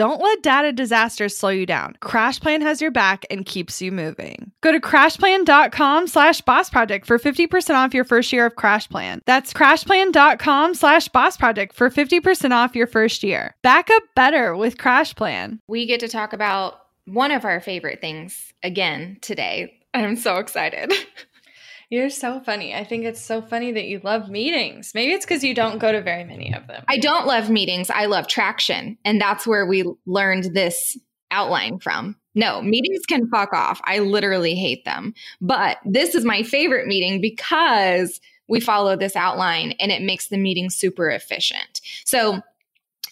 Don't let data disasters slow you down. CrashPlan has your back and keeps you moving. Go to crashplan.com slash boss project for 50% off your first year of CrashPlan. That's crashplan.com slash boss project for 50% off your first year. Back up better with CrashPlan. We get to talk about one of our favorite things again today. I'm so excited. You're so funny. I think it's so funny that you love meetings. Maybe it's because you don't go to very many of them. I don't love meetings. I love traction. And that's where we learned this outline from. No, meetings can fuck off. I literally hate them. But this is my favorite meeting because we follow this outline and it makes the meeting super efficient. So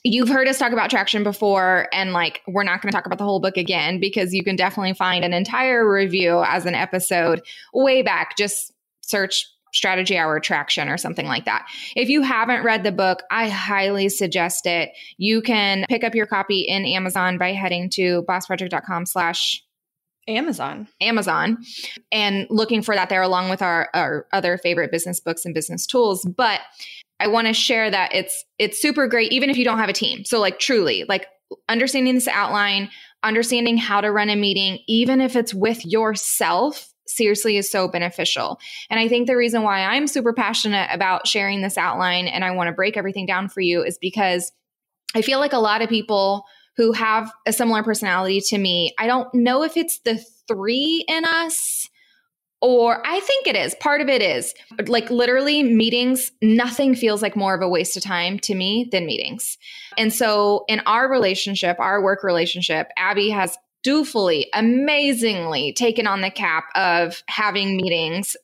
you've heard us talk about traction before and like we're not going to talk about the whole book again because you can definitely find an entire review as an episode way back just search strategy hour traction or something like that if you haven't read the book i highly suggest it you can pick up your copy in amazon by heading to bossproject.com slash Amazon. Amazon and looking for that there along with our, our other favorite business books and business tools. But I want to share that it's it's super great even if you don't have a team. So like truly, like understanding this outline, understanding how to run a meeting even if it's with yourself seriously is so beneficial. And I think the reason why I'm super passionate about sharing this outline and I want to break everything down for you is because I feel like a lot of people who have a similar personality to me, I don't know if it's the 3 in us or I think it is. Part of it is like literally meetings, nothing feels like more of a waste of time to me than meetings. And so in our relationship, our work relationship, Abby has dutifully, amazingly taken on the cap of having meetings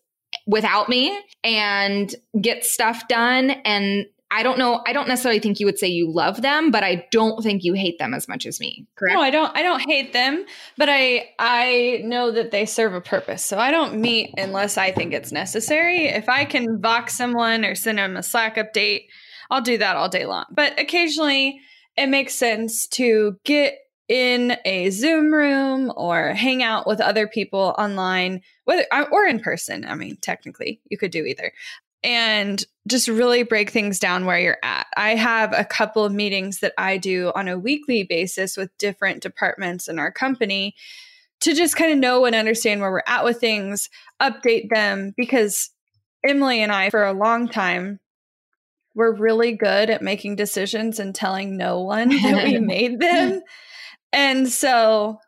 without me and get stuff done and I don't know. I don't necessarily think you would say you love them, but I don't think you hate them as much as me. Correct? No, I don't. I don't hate them, but I I know that they serve a purpose. So I don't meet unless I think it's necessary. If I can Vox someone or send them a Slack update, I'll do that all day long. But occasionally, it makes sense to get in a Zoom room or hang out with other people online, whether or in person. I mean, technically, you could do either and just really break things down where you're at. I have a couple of meetings that I do on a weekly basis with different departments in our company to just kind of know and understand where we're at with things, update them because Emylee and I, for a long time, were really good at making decisions and telling no one that we made them. And so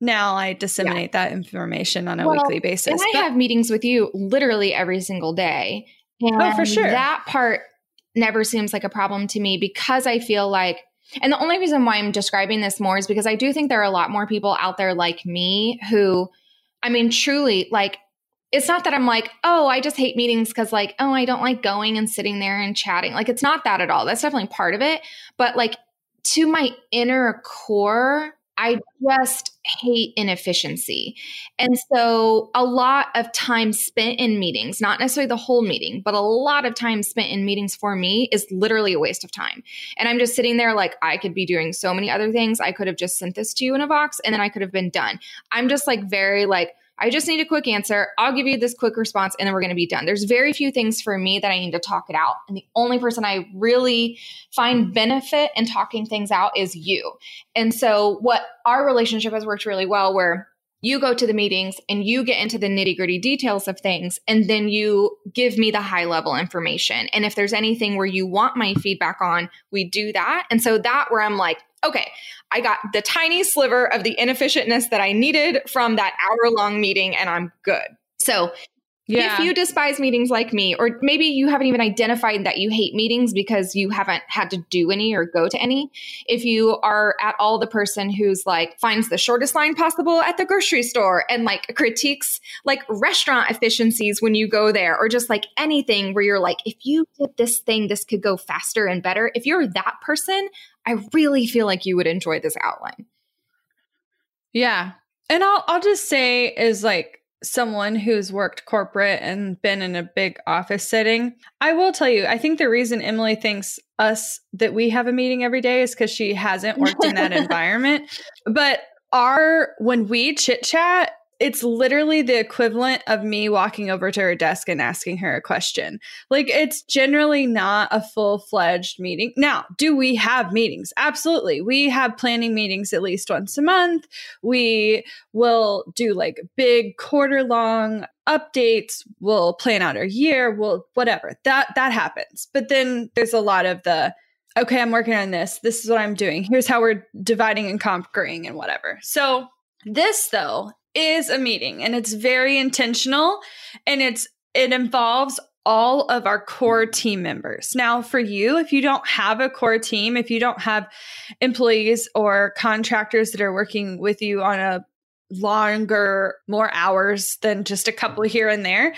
now I disseminate yeah. that information on a well, weekly basis. And I but- have meetings with you literally every single day. And oh, for sure. That part never seems like a problem to me because I feel like, and the only reason why I'm describing this more is because I do think there are a lot more people out there like me who, I mean, truly, like, it's not that I'm like, oh, I just hate meetings because, like, oh, I don't like going and sitting there and chatting. Like, it's not that at all. That's definitely part of it. But, like, to my inner core, I just hate inefficiency. And so a lot of time spent in meetings, not necessarily the whole meeting, but a lot of time spent in meetings for me is literally a waste of time. And I'm just sitting there like I could be doing so many other things. I could have just sent this to you in a Vox and then I could have been done. I'm just like very like I just need a quick answer. I'll give you this quick response and then we're going to be done. There's very few things for me that I need to talk it out. And the only person I really find benefit in talking things out is you. And so, what our relationship has worked really well where you go to the meetings and you get into the nitty gritty details of things and then you give me the high level information. And if there's anything where you want my feedback on we do that. And so that where i'm like okay i got the tiny sliver of the inefficientness that i needed from that hour long meeting and i'm good. So yeah. If you despise meetings like me, or maybe you haven't even identified that you hate meetings because you haven't had to do any or go to any, if you are at all the person who's like finds the shortest line possible at the grocery store and like critiques like restaurant efficiencies when you go there, or just like anything where you're like, if you did this thing, this could go faster and better. If you're that person, I really feel like you would enjoy this outline. Yeah. And I'll I'll just say is like someone who's worked corporate and been in a big office setting, I will tell you, I think the reason Emylee thinks us that we have a meeting every day is because she hasn't worked in that environment. But our, when we chit chat, it's literally the equivalent of me walking over to her desk and asking her a question. Like it's generally not a full-fledged meeting. Now, do we have meetings? Absolutely. We have planning meetings at least once a month. We will do like big quarter long updates, we'll plan out our year, we'll whatever. That that happens. But then there's a lot of the okay, I'm working on this. This is what I'm doing. Here's how we're dividing and conquering and whatever. So this though is a meeting and it's very intentional and it's it involves all of our core team members. Now, for you, if you don't have a core team, if you don't have employees or contractors that are working with you on a longer, more hours than just a couple here and there,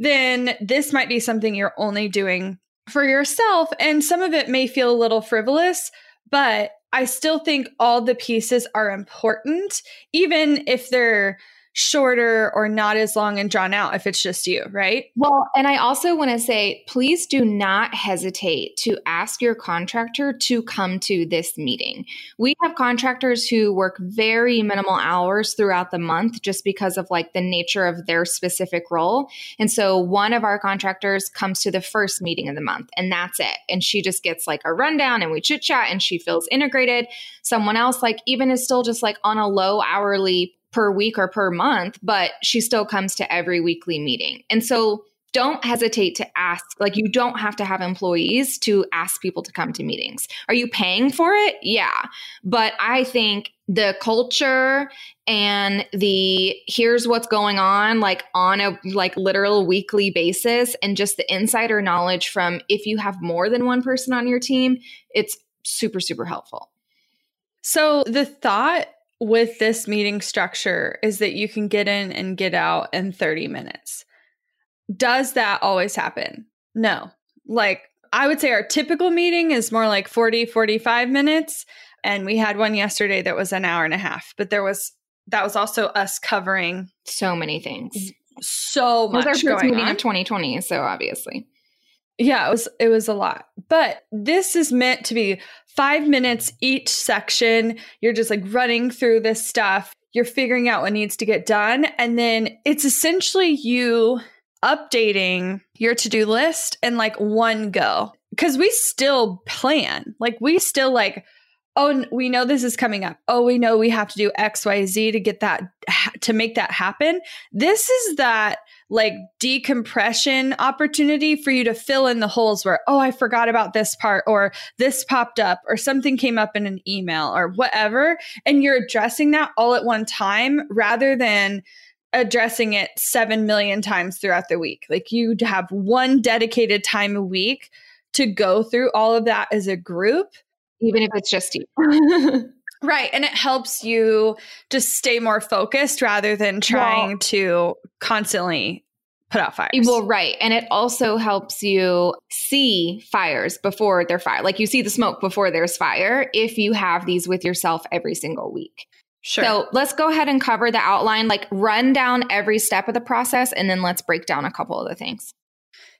then this might be something you're only doing for yourself. And some of it may feel a little frivolous, but I still think all the pieces are important, even if they're shorter or not as long and drawn out if it's just you, right? Well, and I also want to say please do not hesitate to ask your contractor to come to this meeting. We have contractors who work very minimal hours throughout the month just because of like the nature of their specific role. And so one of our contractors comes to the first meeting of the month and that's it. And she just gets like a rundown and we chit chat and she feels integrated. Someone else like even is still just like on a low hourly per week or per month, but she still comes to every weekly meeting. And so don't hesitate to ask. Like, you don't have to have employees to ask people to come to meetings. Are you paying for it? Yeah. But I think the culture and the here's what's going on, like on a like literal weekly basis, and just the insider knowledge from if you have more than one person on your team, it's super, super helpful. So the thought with this meeting structure is that you can get in and get out in 30 minutes. Does that always happen? No. Like, I would say our typical meeting is more like 40, 45 minutes. And we had one yesterday that was an hour and a half, but there was, that was also us covering so many things. So much. It was our first meeting on. of 2020. So obviously. Yeah, it was it was a lot. But this is meant to be 5 minutes each section. You're just like running through this stuff. You're figuring out what needs to get done and then it's essentially you updating your to-do list in like one go. Cuz we still plan. Like we still like oh we know this is coming up oh we know we have to do xyz to get that to make that happen this is that like decompression opportunity for you to fill in the holes where, oh, I forgot about this part, or this popped up, or something came up in an email, or whatever. And you're addressing that all at one time rather than addressing it 7 million times throughout the week. Like you have one dedicated time a week to go through all of that as a group. Even if it's just you. Right. And it helps you just stay more focused rather than trying well, to constantly put out fires. Well, right. And it also helps you see fires before they're fire. Like you see the smoke before there's fire if you have these with yourself every single week. Sure. So let's go ahead and cover the outline, like run down every step of the process, and then let's break down a couple of the things.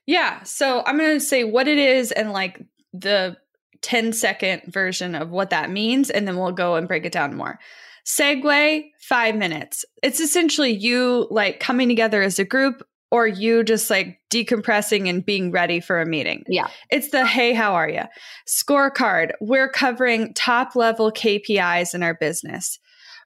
Yeah. So I'm going to say what it is and like the 10 second version of what that means, and then we'll go and break it down more. Segue, five minutes. It's essentially you like coming together as a group or you just like decompressing and being ready for a meeting. Yeah. It's the hey, how are you? Scorecard. We're covering top level KPIs in our business.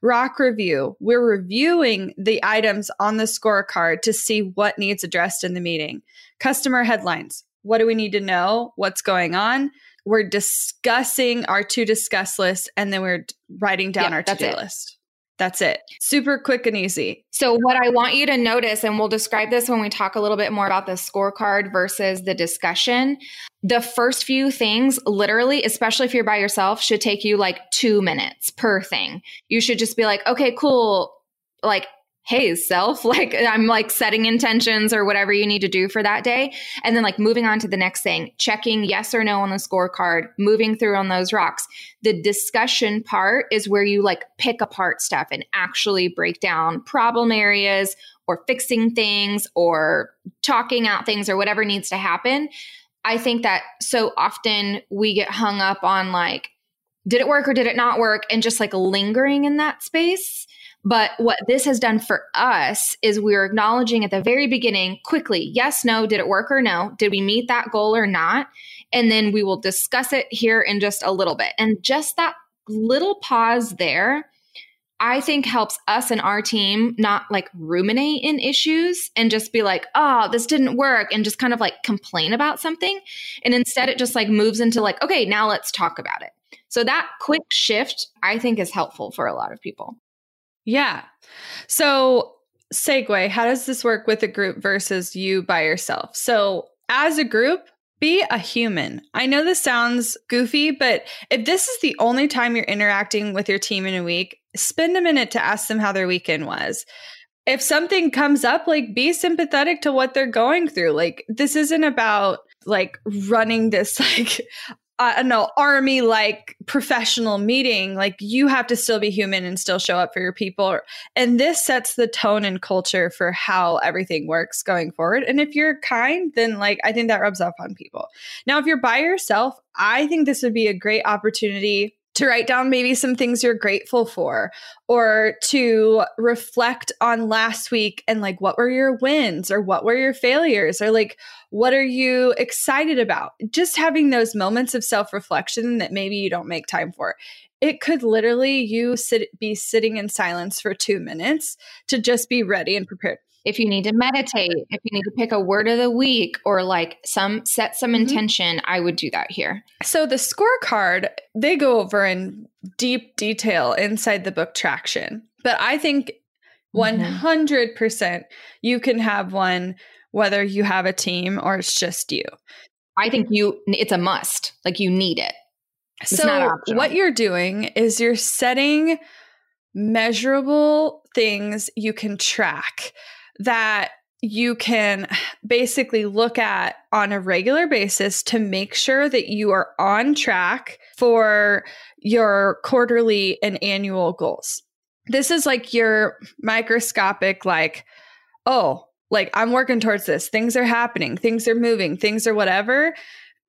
Rock review. We're reviewing the items on the scorecard to see what needs addressed in the meeting. Customer headlines. What do we need to know? What's going on? We're discussing our to discuss list and then we're writing down our to do list. That's it. Super quick and easy. So, what I want you to notice, and we'll describe this when we talk a little bit more about the scorecard versus the discussion. The first few things, literally, especially if you're by yourself, should take you like two minutes per thing. You should just be like, okay, cool. Like, hey self like i'm like setting intentions or whatever you need to do for that day. And then like moving on to the next thing checking yes or no on the scorecard moving through on those rocks. The discussion part is where you like pick apart stuff and actually break down problem areas or fixing things or talking out things or whatever needs to happen. I think that so often we get hung up on like did it work or did it not work? And just like lingering in that space but what this has done for us is we're acknowledging at the very beginning quickly yes, no, did it work or no? Did we meet that goal or not? And then we will discuss it here in just a little bit. And just that little pause there, I think helps us and our team not like ruminate in issues and just be like, oh, this didn't work and just kind of like complain about something. And instead, it just like moves into like, okay, now let's talk about it. So that quick shift, I think, is helpful for a lot of people. Yeah. So, segue, how does this work with a group versus you by yourself? So, as a group, be a human. I know this sounds goofy, but if this is the only time you're interacting with your team in a week, spend a minute to ask them how their weekend was. If something comes up, like be sympathetic to what they're going through. Like, this isn't about like running this like Uh, I don't know, army like professional meeting, like you have to still be human and still show up for your people. And this sets the tone and culture for how everything works going forward. And if you're kind, then like I think that rubs off on people. Now, if you're by yourself, I think this would be a great opportunity to write down maybe some things you're grateful for or to reflect on last week and like what were your wins or what were your failures or like what are you excited about? Just having those moments of self-reflection that maybe you don't make time for. It could literally you sit be sitting in silence for 2 minutes to just be ready and prepared if you need to meditate, if you need to pick a word of the week or like some set some mm-hmm. intention, I would do that here. So the scorecard, they go over in deep detail inside the book Traction. But I think 100% mm-hmm. you can have one whether you have a team or it's just you. I think you it's a must. Like you need it. It's so what you're doing is you're setting measurable things you can track that you can basically look at on a regular basis to make sure that you are on track for your quarterly and annual goals. This is like your microscopic, like, oh, like I'm working towards this. Things are happening, things are moving, things are whatever.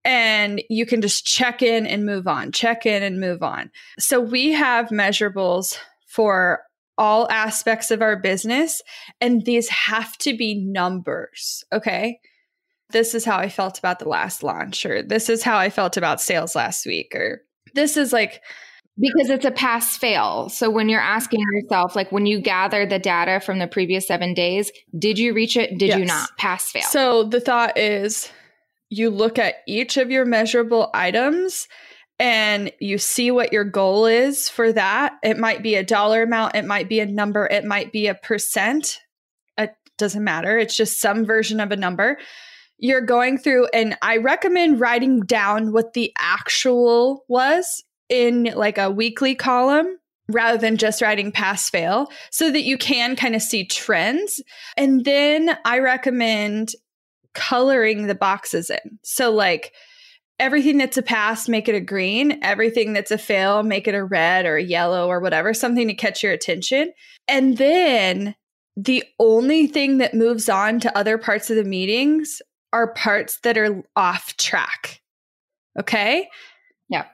And you can just check in and move on, check in and move on. So we have measurables for all aspects of our business. And these have to be numbers. Okay. This is how I felt about the last launch, or this is how I felt about sales last week, or this is like, because it's a pass fail. So when you're asking yourself, like when you gather the data from the previous seven days, did you reach it? Did yes. you not? Pass fail. So the thought is you look at each of your measurable items and you see what your goal is for that. It might be a dollar amount, it might be a number, it might be a percent. It doesn't matter. It's just some version of a number. You're going through, and I recommend writing down what the actual was in like a weekly column rather than just writing pass fail so that you can kind of see trends. And then I recommend coloring the boxes in. So, like, everything that's a pass, make it a green. Everything that's a fail, make it a red or a yellow or whatever, something to catch your attention. And then the only thing that moves on to other parts of the meetings are parts that are off track. Okay. Yeah.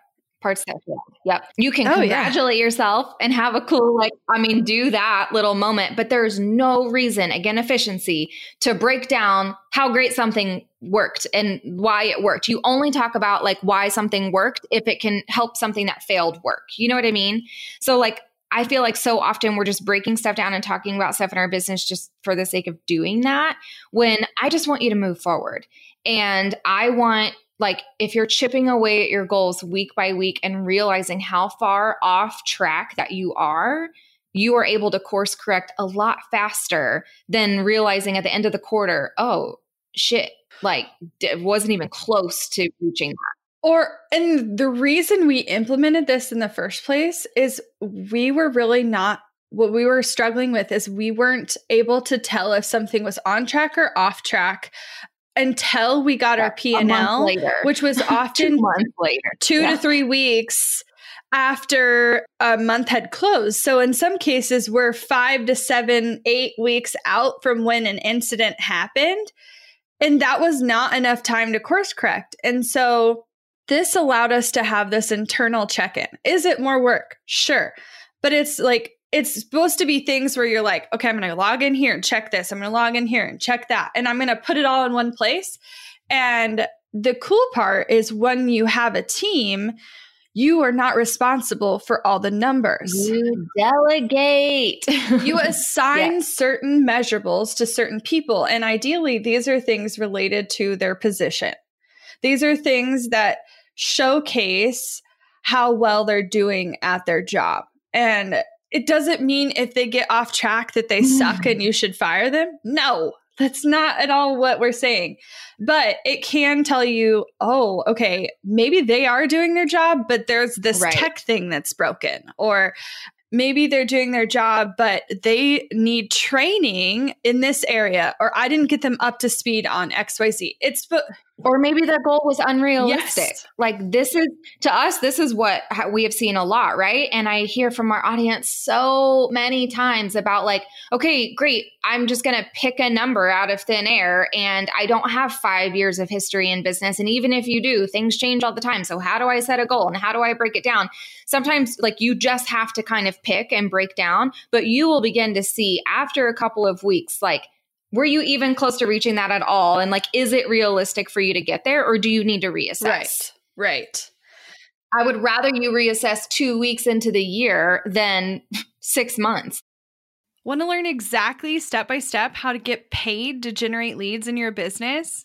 Parts that. Yep. You can Oh, yeah. congratulate yourself and have a cool, like, I mean, do that little moment, but there's no reason, again, efficiency to break down how great something worked and why it worked. You only talk about like why something worked if it can help something that failed work. You know what I mean? So, like, I feel like so often we're just breaking stuff down and talking about stuff in our business just for the sake of doing that when I just want you to move forward. And I want like if you're chipping away at your goals week by week and realizing how far off track that you are, you are able to course correct a lot faster than realizing at the end of the quarter, oh shit, like it wasn't even close to reaching that. Or, and the reason we implemented this in the first place is we were really not, what we were struggling with is we weren't able to tell if something was on track or off track until we got our P A and month L, which was two often months later. two Yeah. to three weeks after a month had closed. So in some cases, we're five to seven, eight weeks out from when an incident happened. And that was not enough time to course correct. And so this allowed us to have this internal check in. Is it more work? Sure. But it's like, it's supposed to be things where you're like, okay, I'm going to log in here and check this. I'm going to log in here and check that. And I'm going to put it all in one place. And the cool part is when you have a team, you are not responsible for all the numbers. You delegate. You assign certain measurables to certain people. And ideally, these are things related to their position. These are things that showcase how well they're doing at their job. And it doesn't mean if they get off track that they suck mm. and you should fire them. No, that's not at all what we're saying. But it can tell you, oh, okay, maybe they are doing their job, but there's this Right. tech thing that's broken. Or maybe they're doing their job, but they need training in this area, or I didn't get them up to speed on XYZ. It's but or maybe their goal was unrealistic. Yes. Like this is to us, this is what we have seen a lot, right? And I hear from our audience so many times about like, okay, great, I'm just going to pick a number out of thin air, and I don't have five years of history in business. And even if you do, things change all the time. So how do I set a goal and how do I break it down? Sometimes, like you just have to kind of pick and break down, but you will begin to see after a couple of weeks, like were you even close to reaching that at all? And like, is it realistic for you to get there or do you need to reassess? right, right. I would rather you reassess two weeks into the year than six months. Want to learn exactly step by step how to get paid to generate leads in your business?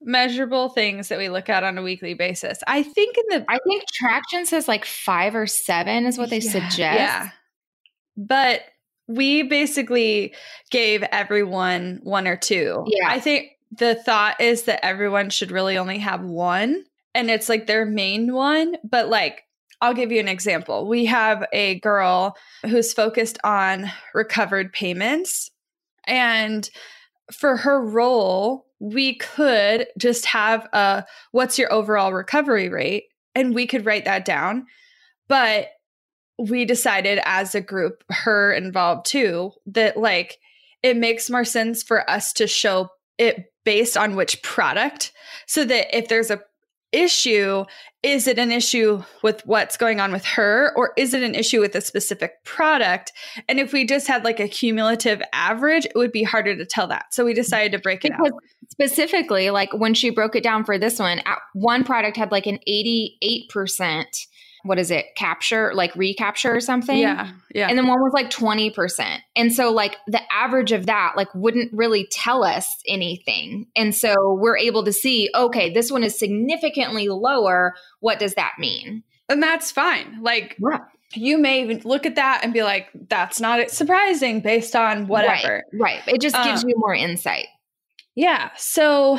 measurable things that we look at on a weekly basis. I think in the I think traction says like 5 or 7 is what they Yeah, suggest. Yeah. But we basically gave everyone one or two. Yeah. I think the thought is that everyone should really only have one and it's like their main one. But like, I'll give you an example. We have a girl who's focused on recovered payments. And for her role, we could just have a what's your overall recovery rate? And we could write that down. But we decided as a group, her involved too, that like it makes more sense for us to show it based on which product so that if there's a issue is it an issue with what's going on with her or is it an issue with a specific product? And if we just had like a cumulative average it would be harder to tell that. So we decided to break it Because out. specifically, like when she broke it down for this one, one product had like an 88%, what is it, capture, like recapture or something? yeah yeah And then one was like 20%. And so, like, the average of that, like, wouldn't really tell us anything. And so we're able to see, okay, this one is significantly lower. What does that mean? and that's fine like Yeah. you may even look at that and be like that's not surprising based on whatever Right. It just gives Um, you more insight. Yeah. So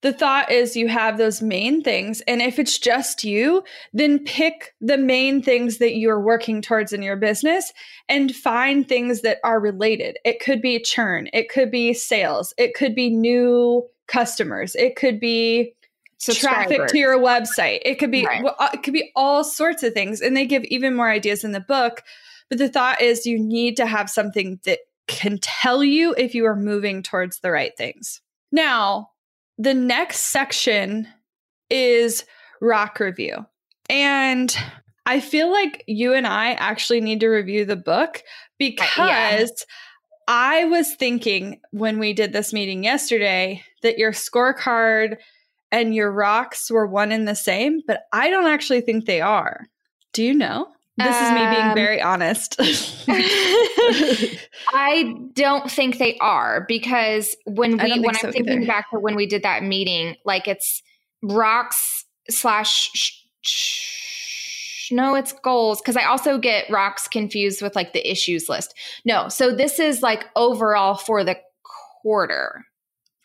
the thought is you have those main things. And if it's just you, then pick the main things that you're working towards in your business and find things that are related. It could be churn, it could be sales, it could be new customers, it could be traffic to your website. It could be Right. it could be all sorts of things and they give even more ideas in the book. But the thought is you need to have something that can tell you if you are moving towards the right things. Now, the next section is rock review. And I feel like you and I actually need to review the book uh, because I was thinking when we did this meeting yesterday that your scorecard and your rocks were one and the same, but I don't actually think they are. Do you know? This is me being Um, very honest. I don't think they are because when we when think I'm so thinking either. back to when we did that meeting, like it's rocks slash sh- sh- no, it's goals because I also get rocks confused with like the issues list. No, so this is like overall for the quarter.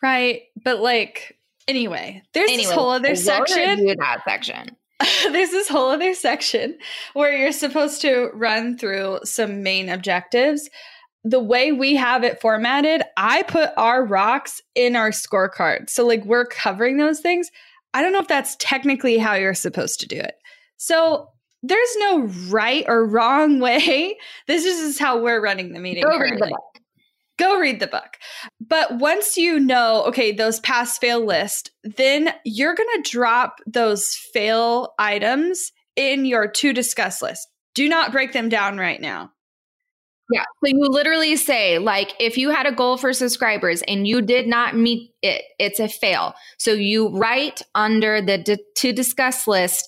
right. But like, anyway, there's Anyway, this whole other section. that section. there's this whole other section where you're supposed to run through some main objectives. The way we have it formatted, I put our rocks in our scorecard. So, like, we're covering those things. I don't know if that's technically how you're supposed to do it. So, there's no right or wrong way. This is just how we're running the meeting. Go read the book. Go read the book. But once you know, okay, those pass fail list, then you're going to drop those fail items in your to discuss list. Do not break them down right now. Yeah. So you literally say, like, if you had a goal for subscribers and you did not meet it, it's a fail. So you write under the d- to discuss list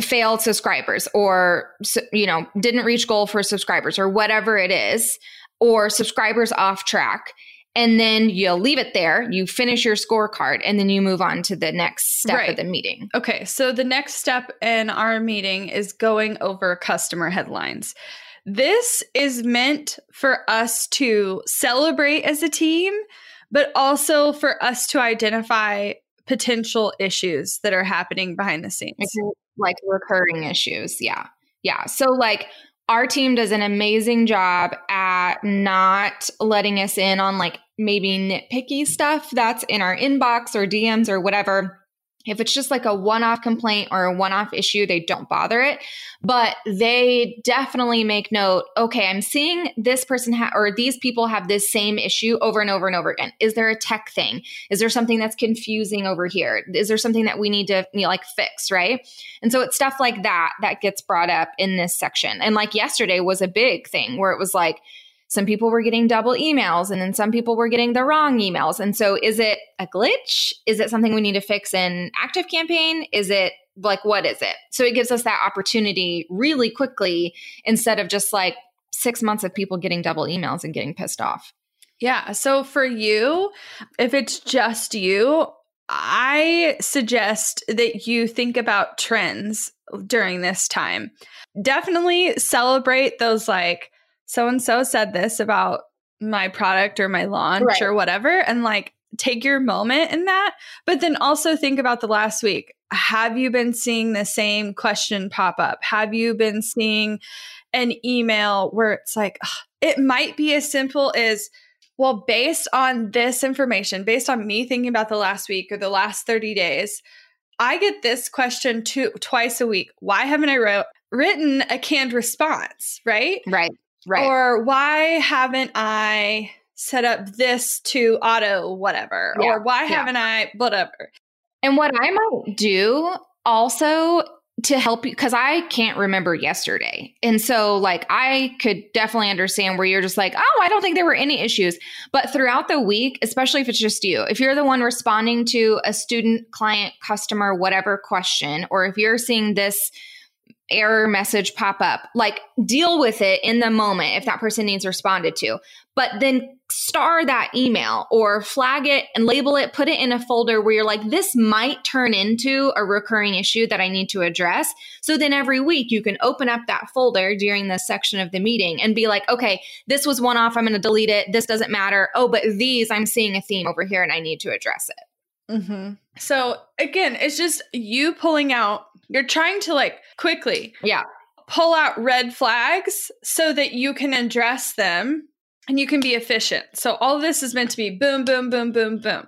failed subscribers or you know didn't reach goal for subscribers or whatever it is or subscribers off track and then you'll leave it there you finish your scorecard and then you move on to the next step Right. of the meeting Okay, so the next step in our meeting is going over customer headlines. This is meant for us to celebrate as a team, but also for us to identify potential issues that are happening behind the scenes. like, like recurring issues yeah yeah so like our team does an amazing job at not letting us in on like maybe nitpicky stuff that's in our inbox or DMs or whatever. If it's just like a one off complaint or a one off issue, they don't bother it. But they definitely make note okay, I'm seeing this person ha- or these people have this same issue over and over and over again. Is there a tech thing? Is there something that's confusing over here? Is there something that we need to you know, like fix? Right. And so it's stuff like that that gets brought up in this section. And like yesterday was a big thing where it was like, some people were getting double emails and then some people were getting the wrong emails. And so is it a glitch? Is it something we need to fix in ActiveCampaign? Is it like what is it? So it gives us that opportunity really quickly instead of just like 6 months of people getting double emails and getting pissed off. Yeah. So for you, if it's just you, I suggest that you think about trends during this time. Definitely celebrate those, like, so and so said this about my product or my launch Right. or whatever, and like take your moment in that. But then also think about the last week. Have you been seeing the same question pop up? Have you been seeing an email where it's like, ugh, it might be as simple as, well, based on this information, based on me thinking about the last week or the last 30 days, I get this question two, twice a week. Why haven't I wrote, written a canned response? Right. Right. Right. Or why haven't I set up this to auto whatever? Yeah, Or why yeah. haven't I whatever? And what I might do also to help you, because I can't remember yesterday. And so, like, I could definitely understand where you're just like, oh, I don't think there were any issues. But throughout the week, especially if it's just you, if you're the one responding to a student, client, customer, whatever question, or if you're seeing this error message pop up, like, deal with it in the moment if that person needs responded to but then star that email or flag it and label it, put it in a folder where you're like, this might turn into a recurring issue that I need to address. So then every week you can open up that folder during this section of the meeting and be like, okay, this was one off. I'm going to delete it. This doesn't matter. Oh, but these, I'm seeing a theme over here and I need to address it. Mm-hmm. So again, it's just you pulling out, you're trying to like quickly Yeah. pull out red flags so that you can address them and you can be efficient. So all of this is meant to be boom, boom, boom, boom, boom.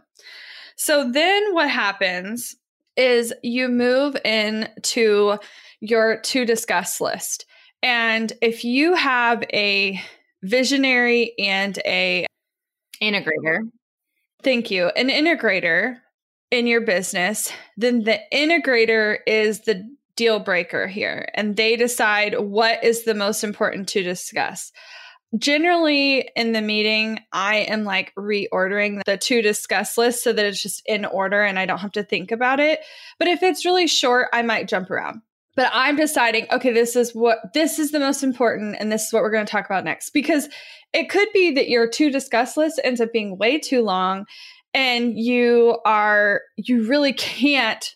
So then what happens is you move into your to discuss list. And if you have a visionary and a Integrator. Thank you. An integrator in your business, then the integrator is the deal breaker here, and they decide what is the most important to discuss. Generally, in the meeting, I am like reordering the to discuss list so that it's just in order and I don't have to think about it. But if it's really short, I might jump around. But I'm deciding, okay, this is what this is the most important, and this is what we're going to talk about next. Because it could be that your to discuss list ends up being way too long and you are you really can't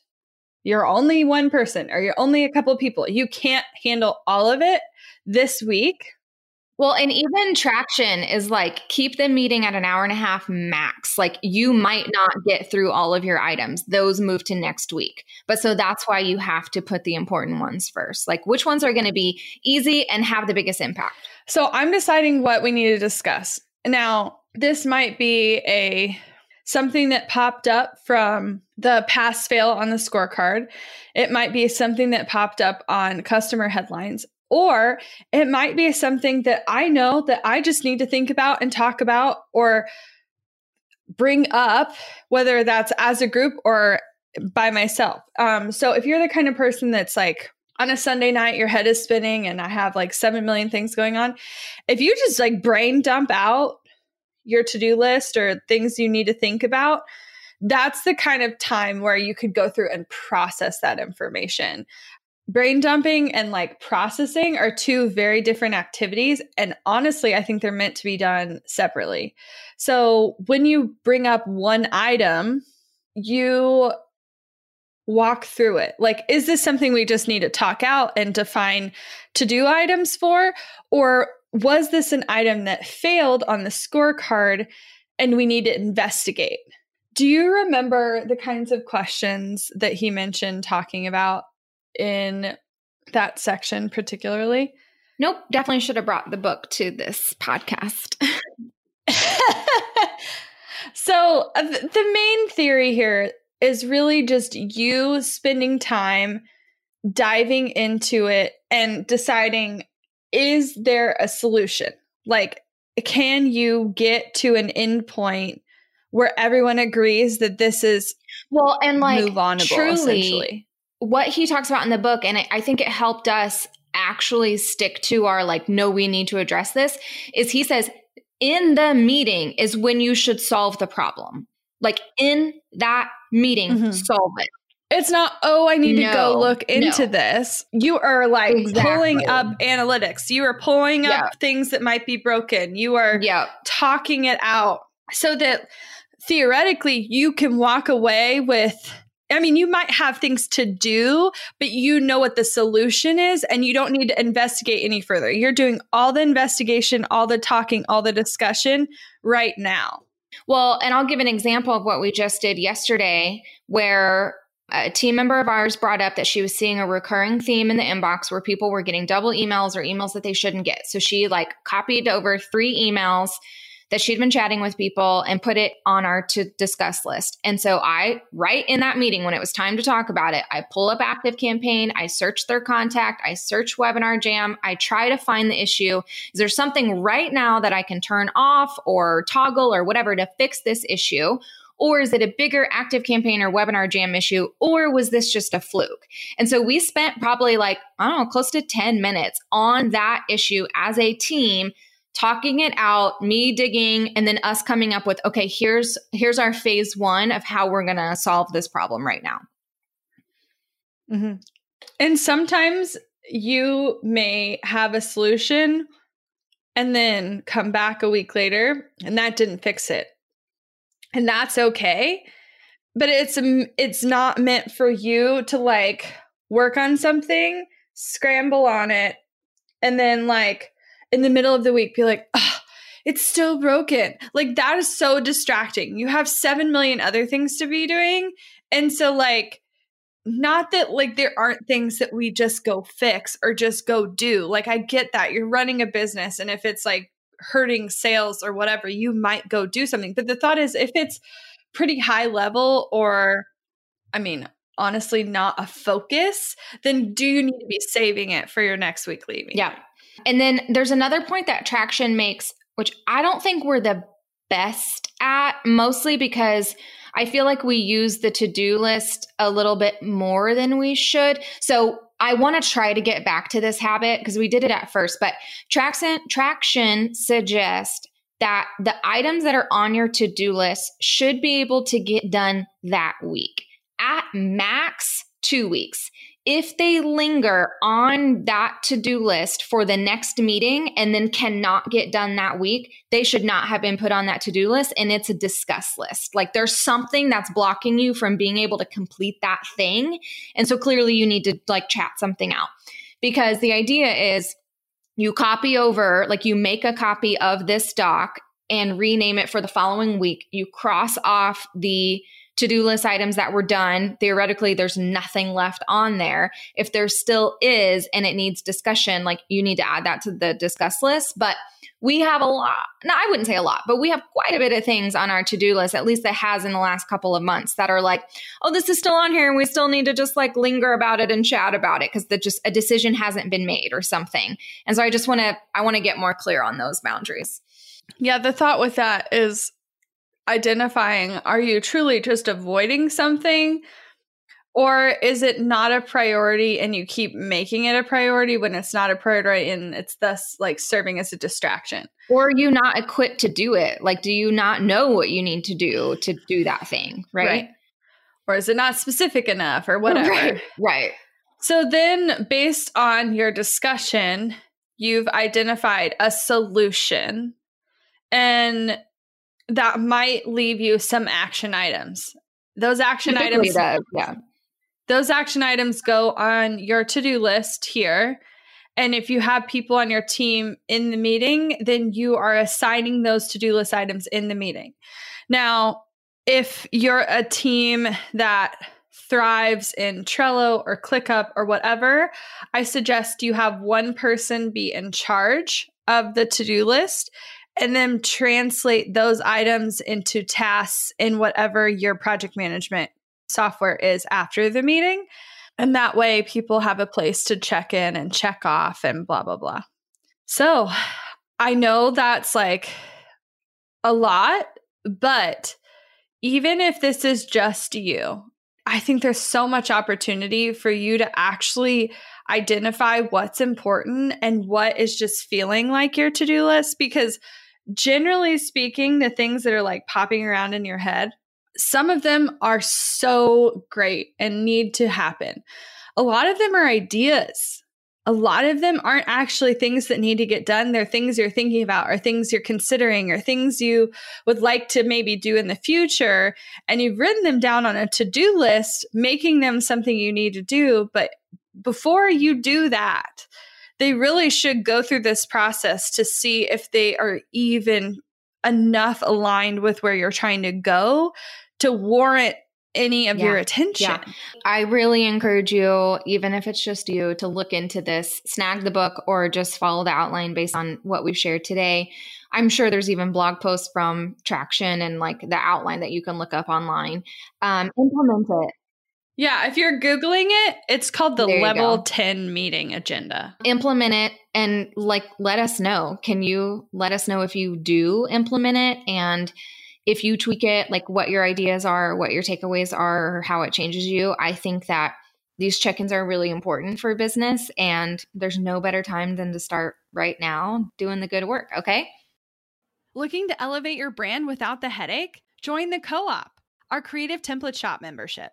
you're only one person or you're only a couple of people you can't handle all of it this week Well, and even traction is like keep the meeting at an hour and a half max. Like you might not get through all of your items. Those move to next week. But so that's why you have to put the important ones first. Like which ones are going to be easy and have the biggest impact. so i'm deciding what we need to discuss now this might be a something that popped up from the pass fail on the scorecard. It might be something that popped up on customer headlines or it might be something that i know that i just need to think about and talk about or bring up whether that's as a group or by myself. Um, so if you're the kind of person that's like on a sunday night your head is spinning and i have like 7 million things going on if you just like brain dump out your to-do list or things you need to think about that's the kind of time where you could go through and process that information brain dumping and like processing are two very different activities. And honestly, I think they're meant to be done separately. So when you bring up one item, you walk through it. Like, is this something we just need to talk out and define to do items for? Or was this an item that failed on the scorecard and we need to investigate? Do you remember the kinds of questions that he mentioned talking about in that section particularly? Nope, definitely should have brought the book to this podcast. so, uh, the main theory here is really just you spending time diving into it and deciding is there a solution? Like, can you get to an endpoint where everyone agrees that this is well and like move on truly what he talks about in the book and I think it helped us actually stick to our like no we need to address this is he says in the meeting is when you should solve the problem like in that meeting mm-hmm. solve it it's not, oh, I need no, to go look into no. this. You are like exactly. pulling up analytics. You are pulling up things that might be broken. You are yeah. talking it out so that theoretically you can walk away with I mean, you might have things to do, but you know what the solution is, and you don't need to investigate any further. You're doing all the investigation, all the talking, all the discussion right now. Well, and I'll give an example of what we just did yesterday, where a team member of ours brought up that she was seeing a recurring theme in the inbox where people were getting double emails or emails that they shouldn't get. So she like copied over three emails that she'd been chatting with people and put it on our to discuss list. And so I, right in that meeting, when it was time to talk about it, I pull up ActiveCampaign, I search their contact, I search WebinarJam, I try to find the issue. Is there something right now that I can turn off or toggle or whatever to fix this issue? Or is it a bigger ActiveCampaign or WebinarJam issue? Or was this just a fluke? And so we spent probably like, I don't know, close to 10 minutes on that issue as a team talking it out me digging and then us coming up with okay here's here's our phase one of how we're going to solve this problem right now mm-hmm. and sometimes you may have a solution and then come back a week later and that didn't fix it and that's okay but it's mm, it's not meant for you to like work on something scramble on it and then like in the middle of the week be like oh, it's still broken. Like that is so distracting. You have 7 million other things to be doing and so like not that like there aren't things that we just go fix or just go do. Like i get that. You're running a business and if it's like hurting sales or whatever, you might go do something. But the thought is if it's pretty high level or, I mean, honestly, not a focus, then do you need to be saving it for your next weekly meeting? Yeah. And then there's another point that traction makes, which I don't think we're the best at, mostly because I feel like we use the to do list a little bit more than we should. So I want to try to get back to this habit because we did it at first, but traction traction suggests that the items that are on your to-do list should be able to get done that week. At max 2 weeks if they linger on that to do list for the next meeting and then cannot get done that week, they should not have been put on that to do list. And it's a discuss list. Like there's something that's blocking you from being able to complete that thing. And so clearly you need to like chat something out because the idea is you copy over, like you make a copy of this doc and rename it for the following week. You cross off the to do list items that were done. Theoretically, there's nothing left on there. If there still is and it needs discussion, like you need to add that to the discuss list. But we have a lot, no, I wouldn't say a lot, but we have quite a bit of things on our to do list, at least that has in the last couple of months that are like, oh, this is still on here and we still need to just like linger about it and chat about it because the just a decision hasn't been made or something. And so I just want to, I want to get more clear on those boundaries. Yeah, the thought with that is identifying are you truly just avoiding something? Or is it not a priority and you keep making it a priority when it's not a priority and it's thus like serving as a distraction? Or are you not equipped to do it? Like do you not know what you need to do to do that thing right, right. or is it not specific enough or whatever? right, right. So then, based on your discussion, you've identified a solution, and that might leave you some action items. Those action items, yeah. those action items go on your to-do list here. And if you have people on your team in the meeting, then you are assigning those to-do list items in the meeting. Now, if you're a team that thrives in Trello or ClickUp or whatever, I suggest you have one person be in charge of the to-do list and then translate those items into tasks in whatever your project management software is after the meeting. And that way, people have a place to check in and check off and blah, blah, blah. So I know that's like a lot, but even if this is just you, I think there's so much opportunity for you to actually identify what's important and what is just feeling like your to do list because generally speaking, the things that are like popping around in your head, some of them are so great and need to happen. A lot of them are ideas. A lot of them aren't actually things that need to get done. They're things you're thinking about, or things you're considering, or things you would like to maybe do in the future. And you've written them down on a to do list, making them something you need to do. But before you do that, they really should go through this process to see if they are even enough aligned with where you're trying to go to warrant any of Yeah. your attention. Yeah. I really encourage you, even if it's just you, to look into this, snag the book, or just follow the outline based on what we've shared today. I'm sure there's even blog posts from Traction and like the outline that you can look up online. Um, implement it. Yeah, if you're Googling it, it's called the level go. 10 meeting agenda. Implement it and like let us know. Can you let us know if you do implement it and if you tweak it, like what your ideas are, what your takeaways are, or how it changes you? I think that these check-ins are really important for business and there's no better time than to start right now doing the good work okay Looking to elevate your brand without the headache? Join the Co op, our creative template shop membership.